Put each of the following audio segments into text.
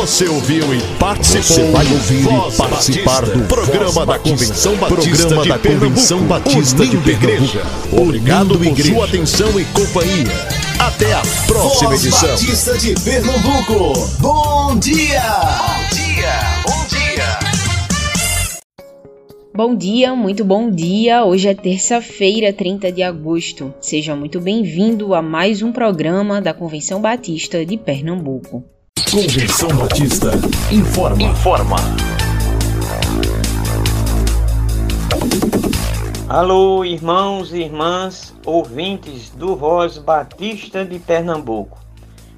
Você ouviu e participou. Você vai ouvir e participar do programa da Convenção Batista programa da Convenção Batista de Pernambuco. Obrigado por igreja. sua atenção e companhia. Até a próxima Voz edição. Batista de Pernambuco. Bom dia. Bom dia. Bom dia. Bom dia, muito bom dia. Hoje é terça-feira, 30 de agosto. Seja muito bem-vindo a mais um programa da Convenção Batista de Pernambuco. Convenção Batista informa. Informa. Alô, irmãos e irmãs, ouvintes do Voz Batista de Pernambuco.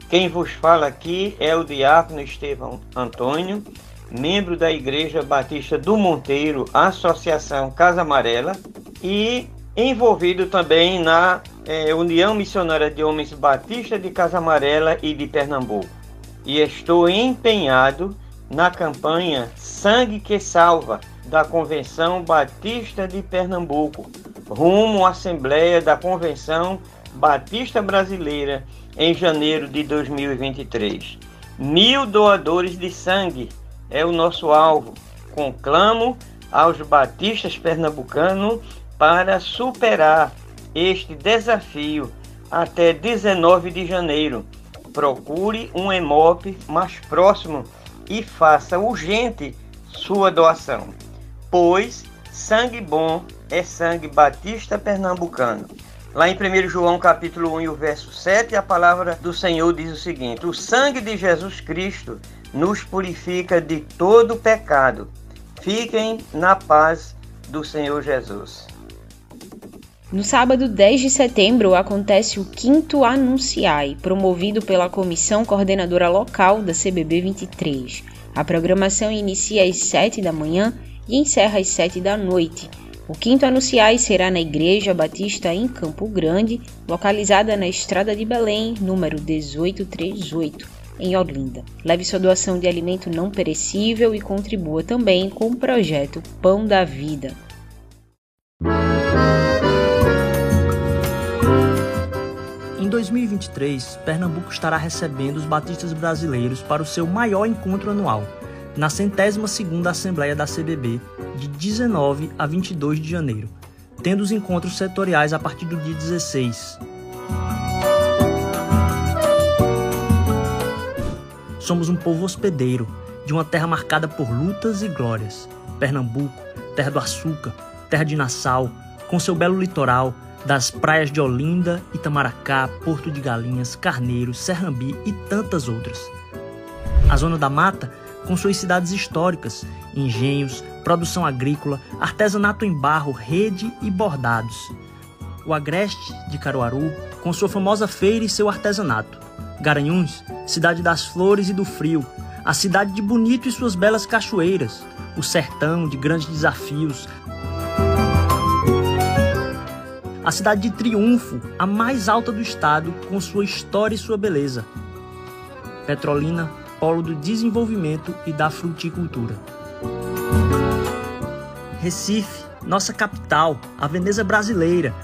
Quem vos fala aqui é o diácono Estevão Antônio, membro da Igreja Batista do Monteiro, Associação Casa Amarela, e envolvido também na é, União Missionária de Homens Batista de Casa Amarela e de Pernambuco. E estou empenhado na campanha Sangue que Salva da Convenção Batista de Pernambuco, rumo à Assembleia da Convenção Batista Brasileira em janeiro de 2023. Mil doadores de sangue é o nosso alvo. Conclamo aos batistas pernambucanos para superar este desafio até 19 de janeiro. Procure um EMOP mais próximo e faça urgente sua doação, pois sangue bom é sangue batista pernambucano. Lá em 1 João capítulo 1 e o verso 7, a palavra do Senhor diz o seguinte: O sangue de Jesus Cristo nos purifica de todo pecado. Fiquem na paz do Senhor Jesus. No sábado 10 de setembro acontece o quinto Anunciai, promovido pela Comissão Coordenadora Local da CBB 23. A programação inicia às 7 da manhã e encerra às 7 da noite. O quinto Anunciai será na Igreja Batista em Campo Grande, localizada na Estrada de Belém, número 1838 em Olinda. Leve sua doação de alimento não perecível e contribua também com o projeto Pão da Vida. 2023, Pernambuco estará recebendo os batistas brasileiros para o seu maior encontro anual, na centésima segunda Assembleia da CBB, de 19 a 22 de janeiro, tendo os encontros setoriais a partir do dia 16, Somos um povo hospedeiro, de uma terra marcada por lutas e glórias. Pernambuco, terra do açúcar, terra de Nassau, com seu belo litoral, das praias de Olinda, Itamaracá, Porto de Galinhas, Carneiro, Serrambi e tantas outras. A Zona da Mata, com suas cidades históricas, engenhos, produção agrícola, artesanato em barro, rede e bordados. O Agreste de Caruaru, com sua famosa feira e seu artesanato. Garanhuns, cidade das flores e do frio, a cidade de Bonito e suas belas cachoeiras, o sertão de grandes desafios, a cidade de Triunfo, a mais alta do estado, com sua história e sua beleza. Petrolina, polo do desenvolvimento e da fruticultura. Recife, nossa capital, a Veneza brasileira,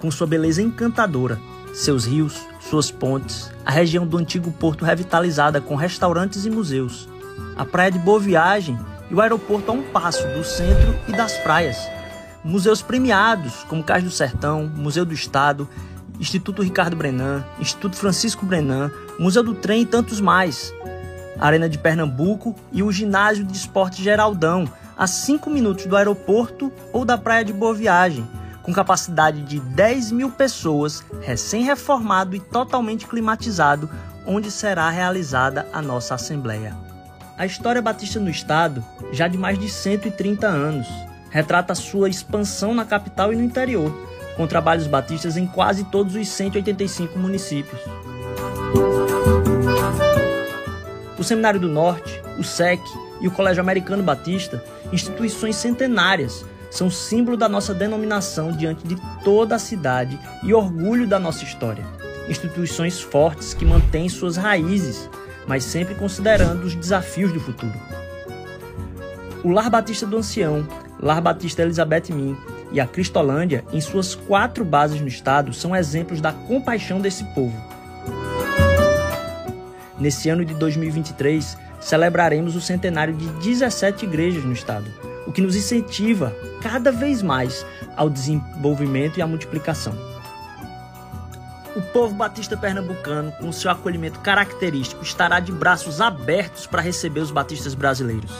com sua beleza encantadora, seus rios, suas pontes, a região do antigo porto revitalizada com restaurantes e museus, a praia de Boa Viagem e o aeroporto a um passo do centro e das praias. Museus premiados, como Cais do Sertão, Museu do Estado, Instituto Ricardo Brenan, Instituto Francisco Brenan, Museu do Trem e tantos mais. Arena de Pernambuco e o Ginásio de Esporte Geraldão, a 5 minutos do aeroporto ou da praia de Boa Viagem com capacidade de 10 mil pessoas, recém-reformado e totalmente climatizado, onde será realizada a nossa Assembleia. A história batista no Estado, já de mais de 130 anos, retrata sua expansão na capital e no interior, com trabalhos batistas em quase todos os 185 municípios. O Seminário do Norte, o SEC e o Colégio Americano Batista, instituições centenárias são símbolo da nossa denominação diante de toda a cidade e orgulho da nossa história. Instituições fortes que mantêm suas raízes, mas sempre considerando os desafios do futuro. O Lar Batista do Ancião, Lar Batista Elizabeth Min e a Cristolândia, em suas quatro bases no estado, são exemplos da compaixão desse povo. Nesse ano de 2023, celebraremos o centenário de 17 igrejas no estado, o que nos incentiva cada vez mais ao desenvolvimento e à multiplicação. O povo batista pernambucano, com seu acolhimento característico, estará de braços abertos para receber os batistas brasileiros,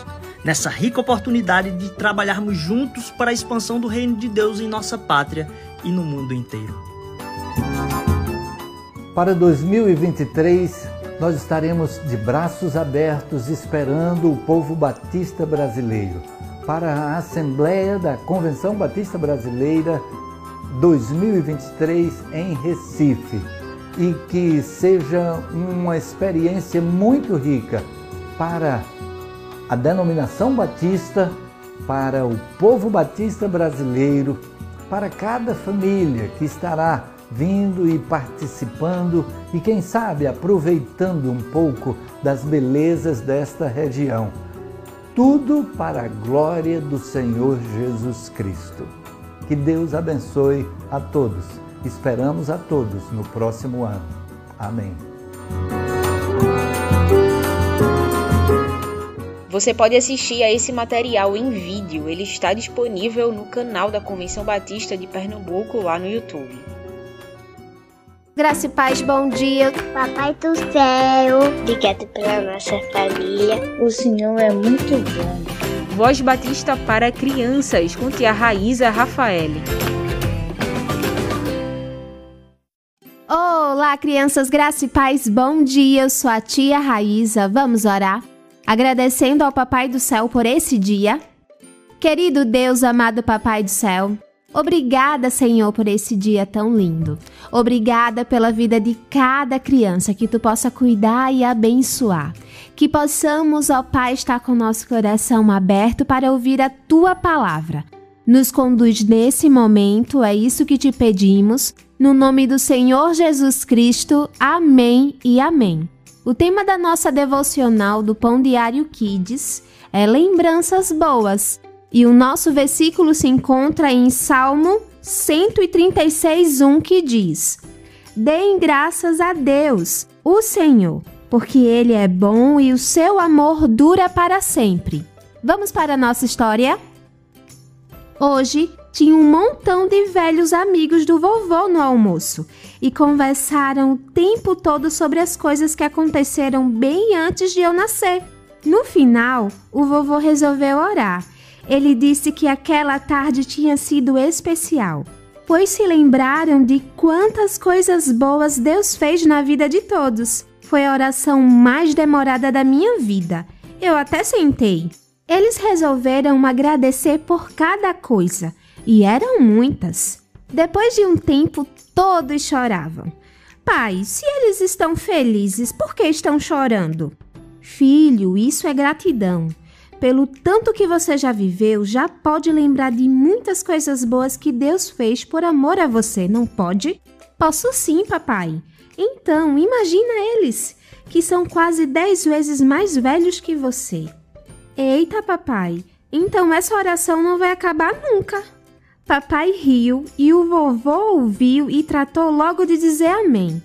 nessa rica oportunidade de trabalharmos juntos para a expansão do reino de Deus em nossa pátria e no mundo inteiro. Para 2023, nós estaremos de braços abertos esperando o povo batista brasileiro para a Assembleia da Convenção Batista Brasileira 2023 em Recife e que seja uma experiência muito rica para a denominação batista, para o povo batista brasileiro, para cada família que estará vindo e participando e, quem sabe, aproveitando um pouco das belezas desta região. Tudo para a glória do Senhor Jesus Cristo. Que Deus abençoe a todos. Esperamos a todos no próximo ano. Amém. Você pode assistir a esse material em vídeo. Ele está disponível no canal da Convenção Batista de Pernambuco lá no YouTube. Graça e paz, bom dia. Papai do céu, obrigado pela nossa família. O Senhor é muito bom. Voz Batista para crianças, com tia Raíza Rafael. Olá, crianças, graça e paz, bom dia. Eu sou a tia Raíza. Vamos orar? Agradecendo ao Papai do Céu por esse dia. Querido Deus, amado Papai do Céu, Obrigada, Senhor, por esse dia tão lindo. Obrigada pela vida de cada criança que tu possa cuidar e abençoar. Que possamos, ó Pai, estar com nosso coração aberto para ouvir a tua palavra. Nos conduz nesse momento, é isso que te pedimos. No nome do Senhor Jesus Cristo. Amém e amém. O tema da nossa devocional do Pão Diário Kids é Lembranças Boas. E o nosso versículo se encontra em Salmo 136:1 que diz: Deem graças a Deus, o Senhor, porque ele é bom e o seu amor dura para sempre. Vamos para a nossa história? Hoje tinha um montão de velhos amigos do vovô no almoço e conversaram o tempo todo sobre as coisas que aconteceram bem antes de eu nascer. No final, o vovô resolveu orar ele disse que aquela tarde tinha sido especial, pois se lembraram de quantas coisas boas Deus fez na vida de todos. Foi a oração mais demorada da minha vida. Eu até sentei. Eles resolveram agradecer por cada coisa, e eram muitas. Depois de um tempo, todos choravam. Pai, se eles estão felizes, por que estão chorando? Filho, isso é gratidão pelo tanto que você já viveu, já pode lembrar de muitas coisas boas que Deus fez por amor a você, não pode? Posso sim, papai. Então, imagina eles, que são quase dez vezes mais velhos que você. Eita, papai, então essa oração não vai acabar nunca. Papai riu e o vovô ouviu e tratou logo de dizer amém.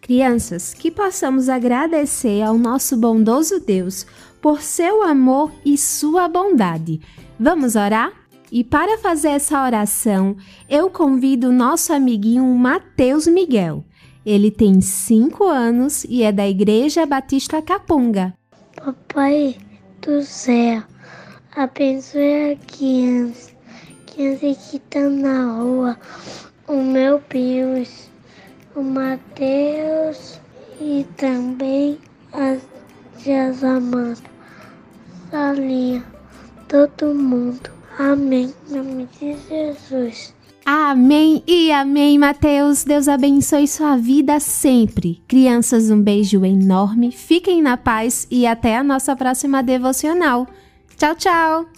Crianças, que possamos agradecer ao nosso bondoso Deus por seu amor e sua bondade. Vamos orar? E para fazer essa oração, eu convido o nosso amiguinho Mateus Miguel. Ele tem cinco anos e é da Igreja Batista Capunga. Papai do céu, abençoe a criança, criança que está na rua, o meu Deus, o Mateus e também as Dias amado, Salinha, todo mundo. Amém. Em nome de Jesus. Amém e amém, Mateus. Deus abençoe sua vida sempre. Crianças, um beijo enorme. Fiquem na paz e até a nossa próxima devocional. Tchau, tchau.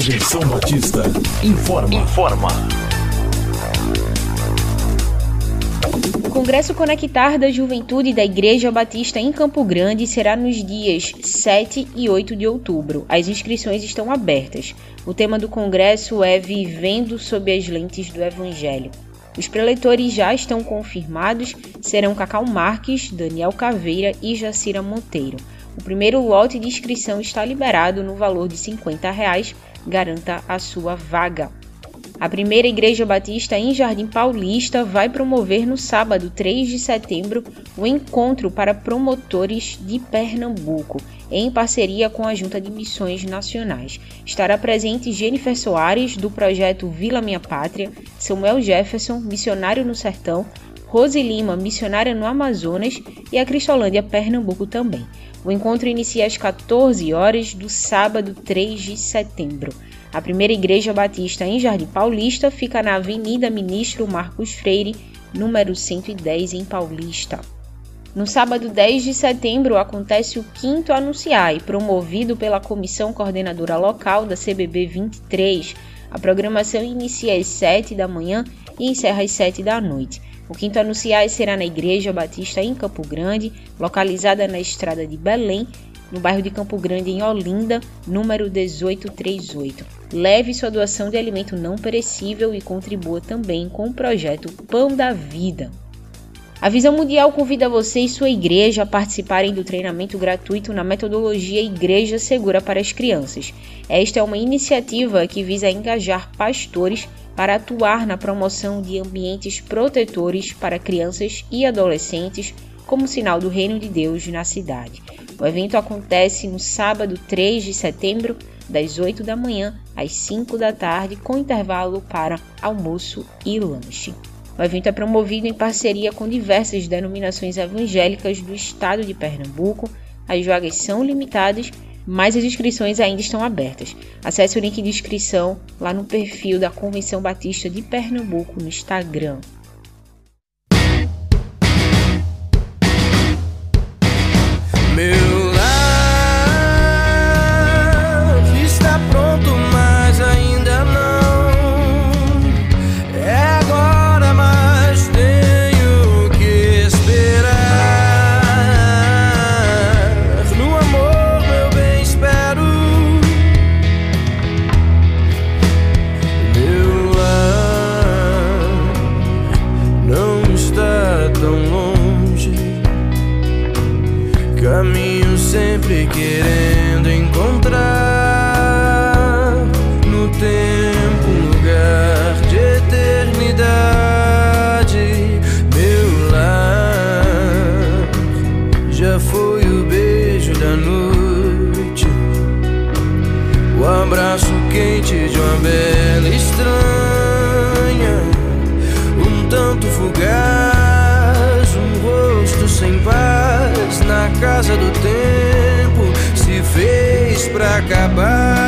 Convenção Batista informa. Informa. O Congresso Conectar da Juventude da Igreja Batista em Campo Grande será nos dias 7 e 8 de outubro. As inscrições estão abertas. O tema do congresso é Vivendo sob as lentes do Evangelho. Os preletores já estão confirmados, serão Cacau Marques, Daniel Caveira e Jacira Monteiro. O primeiro lote de inscrição está liberado no valor de 50 reais. Garanta a sua vaga. A primeira Igreja Batista em Jardim Paulista vai promover no sábado 3 de setembro o encontro para promotores de Pernambuco, em parceria com a Junta de Missões Nacionais. Estará presente Jennifer Soares, do projeto Vila Minha Pátria, Samuel Jefferson, missionário no Sertão, Rose Lima, missionária no Amazonas, e a Cristolândia Pernambuco também. O encontro inicia às 14 horas do sábado 3 de setembro. A primeira Igreja Batista em Jardim Paulista fica na Avenida Ministro Marcos Freire, número 110, em Paulista. No sábado 10 de setembro acontece o quinto Anunciai, promovido pela Comissão Coordenadora Local da CBB 23. A programação inicia às 7 da manhã e encerra às 7 da noite. O quinto Anunciai será na Igreja Batista em Campo Grande, localizada na estrada de Belém, no bairro de Campo Grande, em Olinda, número 1838. Leve sua doação de alimento não perecível e contribua também com o projeto Pão da Vida. A Visão Mundial convida você e sua igreja a participarem do treinamento gratuito na metodologia Igreja Segura para as Crianças. Esta é uma iniciativa que visa engajar pastores para atuar na promoção de ambientes protetores para crianças e adolescentes como sinal do reino de Deus na cidade. O evento acontece no sábado 3 de setembro, das 8 da manhã às 5 da tarde, com intervalo para almoço e lanche. O evento é promovido em parceria com diversas denominações evangélicas do estado de Pernambuco. As vagas são limitadas, mas as inscrições ainda estão abertas. Acesse o link de inscrição lá no perfil da Convenção Batista de Pernambuco no Instagram. tão longe. Caminho sempre querendo encontrar no tempo um lugar de eternidade. Meu lar já foi o beijo da noite, o abraço quente de uma bela estranha, um tanto fugaz. fez pra acabar.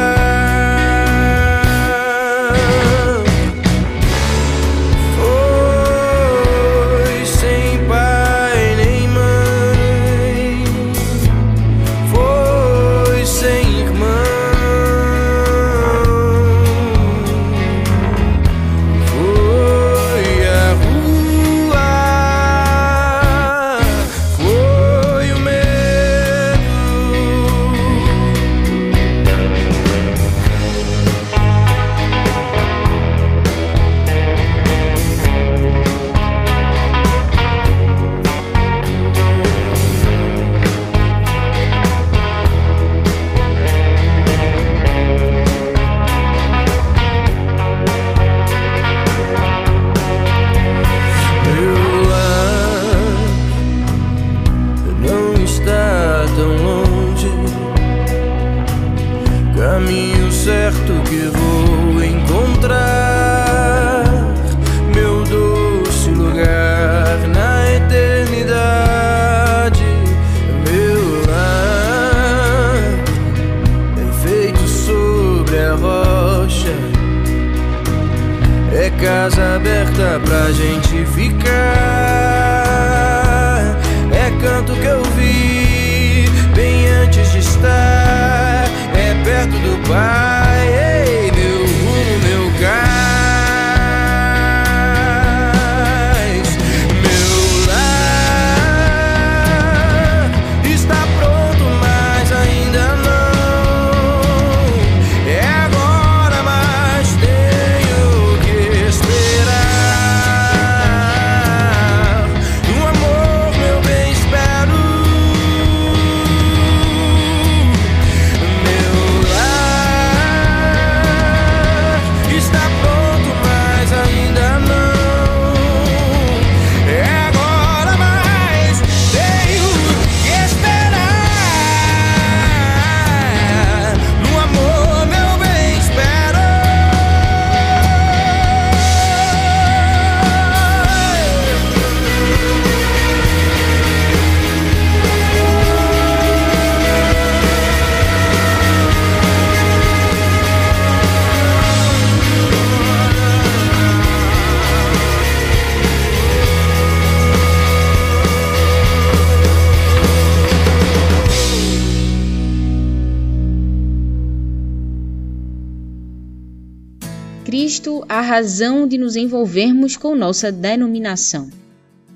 Razão de nos envolvermos com nossa denominação.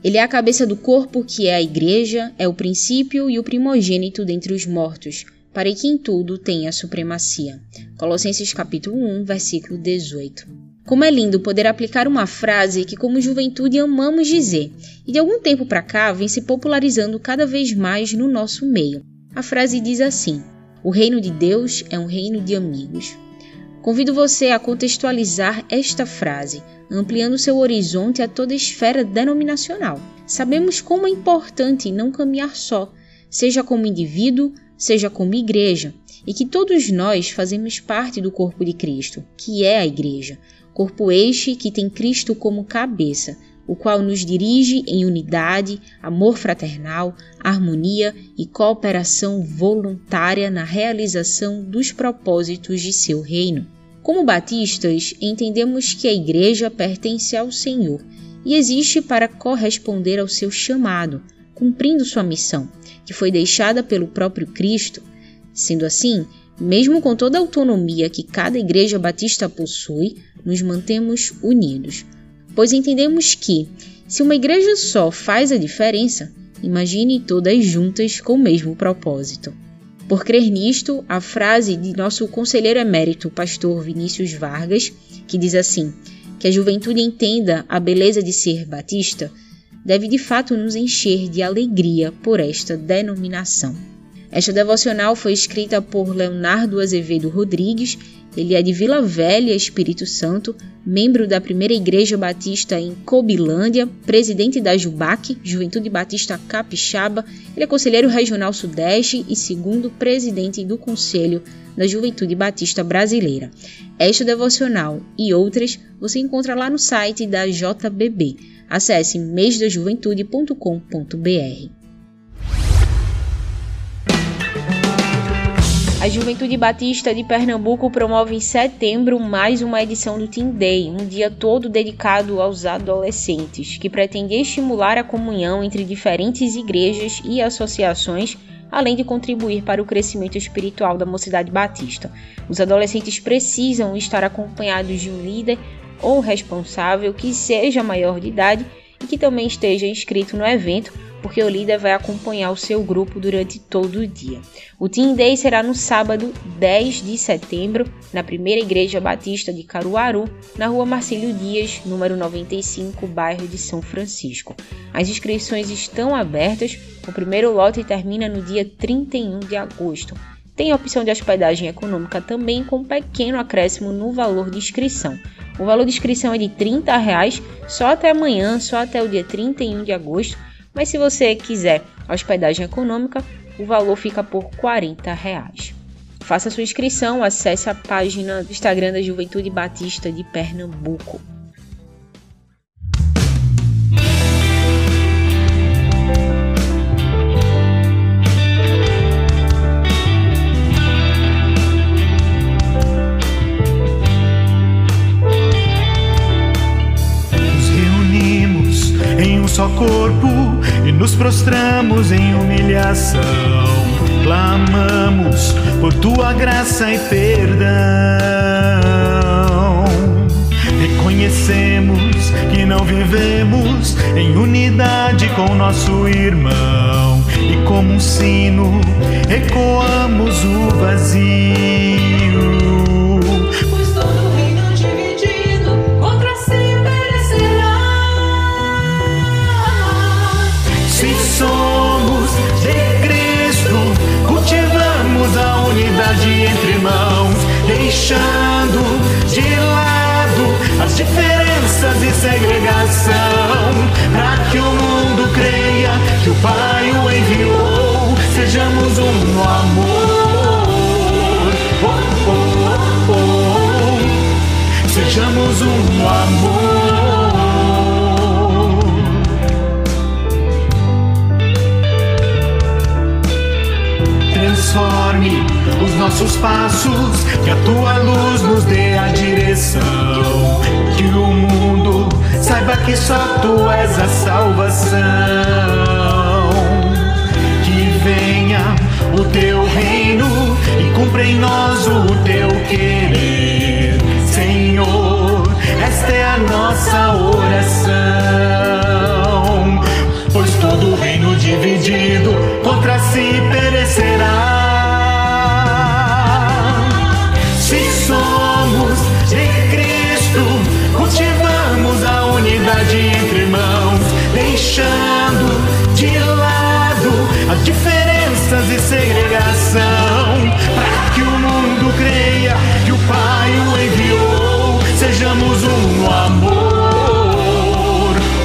Ele é a cabeça do corpo que é a Igreja, é o princípio e o primogênito dentre os mortos, para que em tudo tenha supremacia. Colossenses capítulo 1, versículo 18. Como é lindo poder aplicar uma frase que como juventude amamos dizer, e de algum tempo para cá vem se popularizando cada vez mais no nosso meio. A frase diz assim: O reino de Deus é um reino de amigos. Convido você a contextualizar esta frase, ampliando seu horizonte a toda a esfera denominacional. Sabemos como é importante não caminhar só, seja como indivíduo, seja como igreja, e que todos nós fazemos parte do corpo de Cristo, que é a igreja, corpo este que tem Cristo como cabeça, o qual nos dirige em unidade, amor fraternal, harmonia e cooperação voluntária na realização dos propósitos de seu reino. Como batistas, entendemos que a Igreja pertence ao Senhor e existe para corresponder ao seu chamado, cumprindo sua missão, que foi deixada pelo próprio Cristo. Sendo assim, mesmo com toda a autonomia que cada igreja batista possui, nos mantemos unidos, pois entendemos que, se uma igreja só faz a diferença, imagine todas juntas com o mesmo propósito. Por crer nisto, a frase de nosso conselheiro emérito, pastor Vinícius Vargas, que diz assim: que a juventude entenda a beleza de ser batista, deve de fato nos encher de alegria por esta denominação. Esta devocional foi escrita por Leonardo Azevedo Rodrigues ele é de Vila Velha, Espírito Santo, membro da Primeira Igreja Batista em Cobilândia, presidente da Jubac, Juventude Batista Capixaba. Ele é conselheiro regional Sudeste e segundo presidente do Conselho da Juventude Batista Brasileira. Esta devocional e outras você encontra lá no site da JBB. Acesse mêsdajuventude.com.br. A Juventude Batista de Pernambuco promove em setembro mais uma edição do Team Day, um dia todo dedicado aos adolescentes, que pretende estimular a comunhão entre diferentes igrejas e associações, além de contribuir para o crescimento espiritual da mocidade batista. Os adolescentes precisam estar acompanhados de um líder ou responsável que seja maior de idade e que também esteja inscrito no evento porque o líder vai acompanhar o seu grupo durante todo o dia. O Team Day será no sábado 10 de setembro, na primeira Igreja Batista de Caruaru, na rua Marcílio Dias, número 95, bairro de São Francisco. As inscrições estão abertas, o primeiro lote termina no dia 31 de agosto. Tem a opção de hospedagem econômica também, com um pequeno acréscimo no valor de inscrição. O valor de inscrição é de 30 reais, só até amanhã, só até o dia 31 de agosto mas se você quiser hospedagem econômica, o valor fica por 40 reais. Faça sua inscrição, acesse a página do Instagram da Juventude Batista de Pernambuco. Só corpo e nos prostramos em humilhação. Clamamos por tua graça e perdão. Reconhecemos que não vivemos em unidade com nosso irmão e como um sino ecoamos o vazio. Deixando de lado as diferenças e segregação, para que o mundo creia que o Pai o enviou, sejamos um no amor. Oh, oh, oh, sejamos um no amor. Os nossos passos, que a tua luz nos dê a direção. Que o mundo saiba que só tu és a salvação. Que venha o teu reino e cumpra em nós o teu querer, Senhor. Esta é a nossa oração, pois todo reino dividido diferenças e segregação, para que o mundo creia que o Pai o enviou, sejamos um no amor.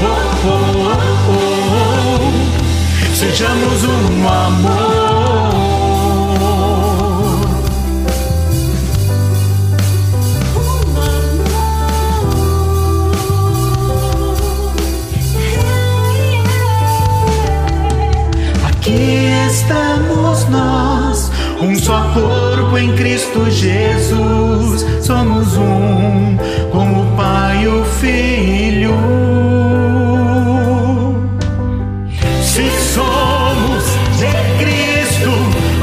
Oh, oh, oh, oh, oh. sejamos um no amor. Em Cristo Jesus. Somos um, como o Pai e o Filho. Se somos de Cristo,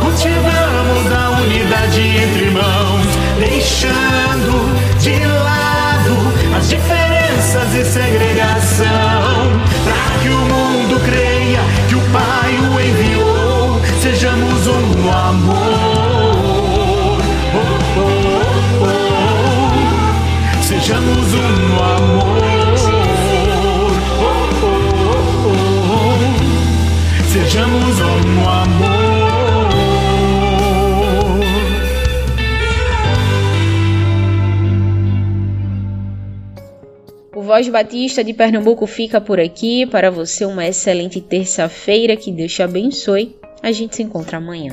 cultivamos a unidade entre irmãos, deixando de lado as diferenças e segregação, para que o mundo creia que o Pai o enviou. Sejamos um amor. Um amor. O Voz Batista de Pernambuco fica por aqui. Para você, uma excelente terça-feira. Que Deus te abençoe. A gente se encontra amanhã.